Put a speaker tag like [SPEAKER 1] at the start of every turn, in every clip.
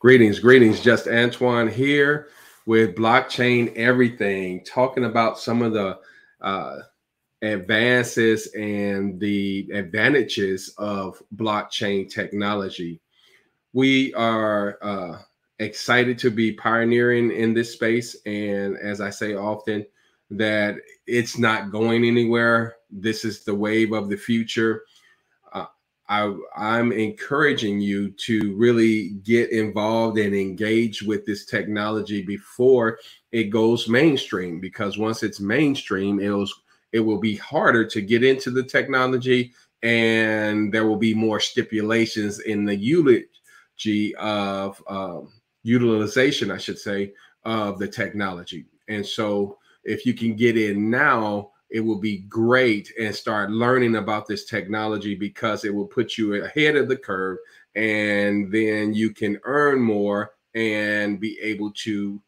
[SPEAKER 1] Greetings, greetings. Just Antoine here with Blockchain Everything, talking about some of the uh, advances and the advantages of blockchain technology. We are uh, excited to be pioneering in this space. And as I say often, that it's not going anywhere. This is the wave of the future. I, I'm encouraging you to really get involved and engage with this technology before it goes mainstream. Because once it's mainstream, it'll it will be harder to get into the technology, and there will be more stipulations in the eulogy of um, utilization, I should say, of the technology. And so, if you can get in now, it will be great and start learning about this technology because it will put you ahead of the curve and then you can earn more and be able to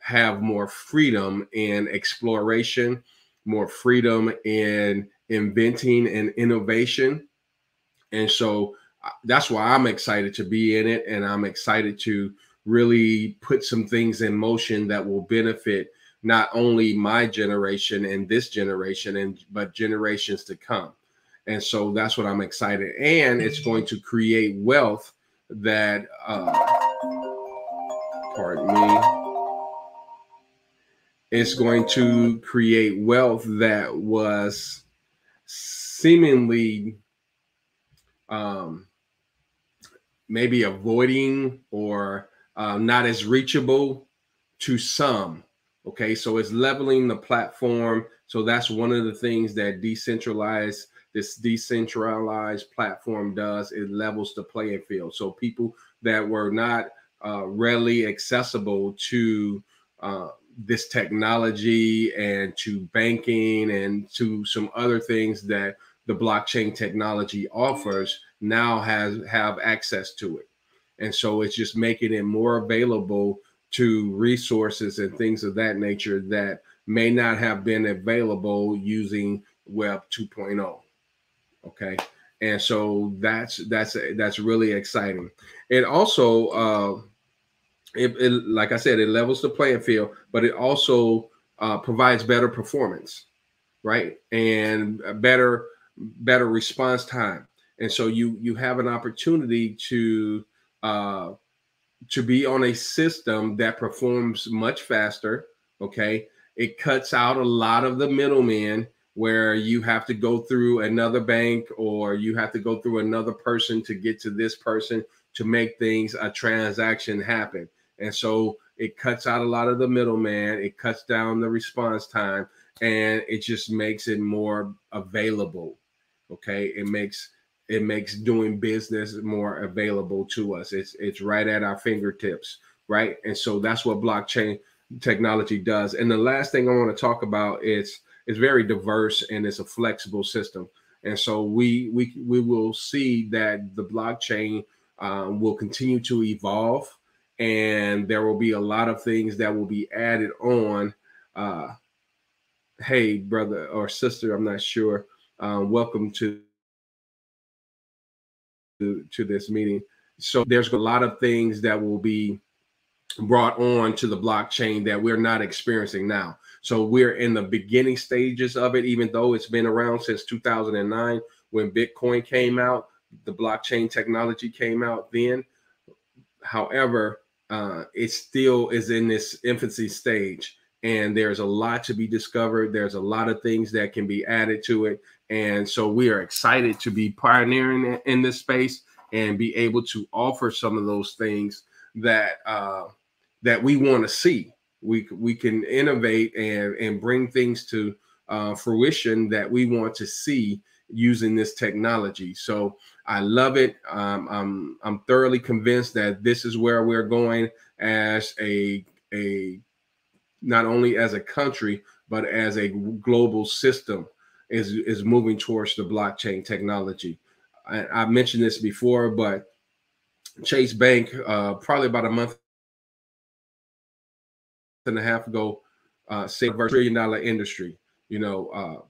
[SPEAKER 1] have more freedom in exploration, more freedom in inventing and innovation. And so uh, that's why I'm excited to be in it and I'm excited to really put some things in motion that will benefit not only my generation and this generation and but generations to come. And so that's what i'm excited and it's going to create wealth that uh pardon me it's going to create wealth that was seemingly um maybe avoiding or uh, not as reachable to some Okay, so it's leveling the platform. So that's one of the things that decentralized this decentralized platform does. It levels the playing field. So people that were not uh, readily accessible to uh, this technology and to banking and to some other things that the blockchain technology offers now has have access to it. And so it's just making it more available to resources and things of that nature that may not have been available using web 2.0 okay? And so that's that's that's really exciting. It also uh it, it like i said it levels the playing field but it also uh, provides better performance right? And better better response time. And so you you have an opportunity to uh to be on a system that performs much faster. Okay. It cuts out a lot of the middlemen where you have to go through another bank or you have to go through another person to get to this person to make things a transaction happen. And so it cuts out a lot of the middleman, it cuts down the response time, and it just makes it more available. Okay. It makes it makes doing business more available to us. It's it's right at our fingertips, right? And so that's what blockchain technology does. And the last thing I want to talk about is it's very diverse and it's a flexible system. And so we we we will see that the blockchain um, will continue to evolve, and there will be a lot of things that will be added on. Uh, hey, brother or sister, I'm not sure. Um, welcome to to, this meeting. So there's a lot of things that will be brought on to the blockchain that we're not experiencing now. So we're in the beginning stages of it, even though it's been around since 2009 when Bitcoin came out, the blockchain technology came out then. However, uh, it still is in this infancy stage and there's a lot to be discovered. There's a lot of things that can be added to it. And so we are excited to be pioneering in this space and be able to offer some of those things that uh, that we want to see. We we can innovate and and bring things to uh, fruition that we want to see using this technology. So I love it. Um, I'm I'm thoroughly convinced that this is where we're going as a a not only as a country but as a global system is is moving towards the blockchain technology. I, I mentioned this before, but Chase Bank, uh, probably about a month and a half ago, uh, a trillion dollar industry. You know, uh,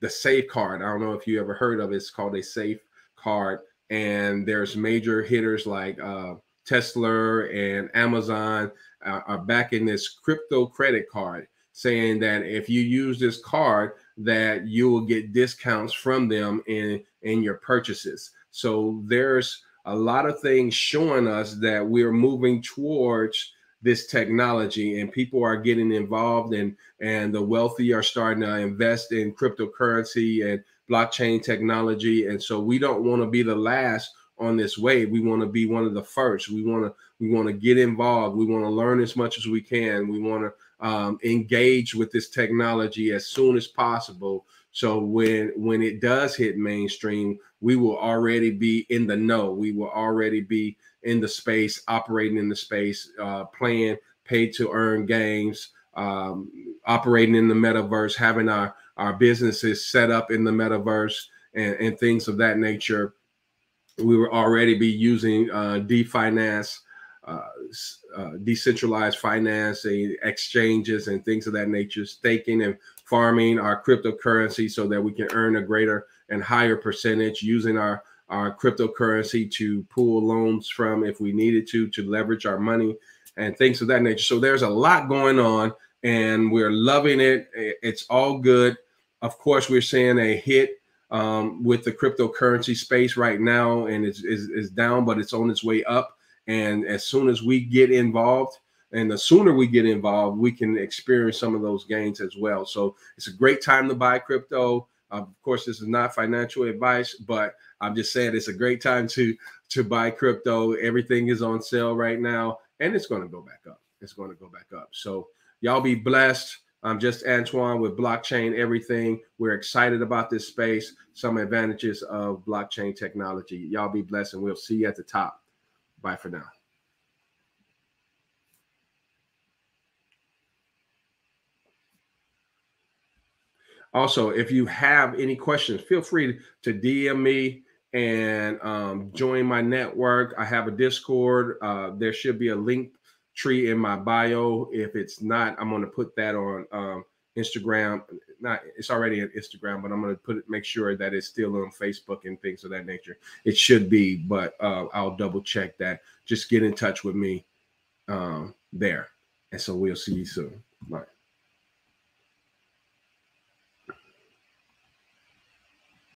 [SPEAKER 1] the Safe Card. I don't know if you ever heard of it. It's called a Safe Card, and there's major hitters like uh, Tesla and Amazon uh, are backing this crypto credit card, saying that if you use this card, that you will get discounts from them in in your purchases. So there's a lot of things showing us that we're moving towards this technology and people are getting involved and and the wealthy are starting to invest in cryptocurrency and blockchain technology and so we don't want to be the last on this wave we want to be one of the first. We want to we want to get involved. We want to learn as much as we can. We want to um, engage with this technology as soon as possible. So when when it does hit mainstream we will already be in the know. We will already be in the space, operating in the space, uh, playing pay to earn games, um, operating in the metaverse, having our, our businesses set up in the metaverse and, and things of that nature. We will already be using uh, DeFinance, uh, uh, decentralized exchanges, and things of that nature, staking and farming our cryptocurrency so that we can earn a greater and higher percentage using our our cryptocurrency to pull loans from if we needed to, to leverage our money and things of that nature. So there's a lot going on and we're loving it. It's all good. Of course, we're seeing a hit um, with the cryptocurrency space right now and it's, it's, it's down, but it's on its way up. And as soon as we get involved, and the sooner we get involved, we can experience some of those gains as well. So it's a great time to buy crypto. of course, this is not financial advice, but I'm just saying it's a great time to to buy crypto. Everything is on sale right now, and it's going to go back up. It's going to go back up. So y'all be blessed. I'm just Antoine with blockchain everything. We're excited about this space, some advantages of blockchain technology. Y'all be blessed, and we'll see you at the top. Bye for now. Also, if you have any questions, feel free to DM me and um, join my network. I have a Discord. Uh, there should be a link tree in my bio. If it's not, I'm going to put that on um, Instagram. Not it's already on Instagram, but I'm going to put it. Make sure that it's still on Facebook and things of that nature. It should be, but uh, I'll double check that. Just get in touch with me um, there, and so we'll see you soon. Bye.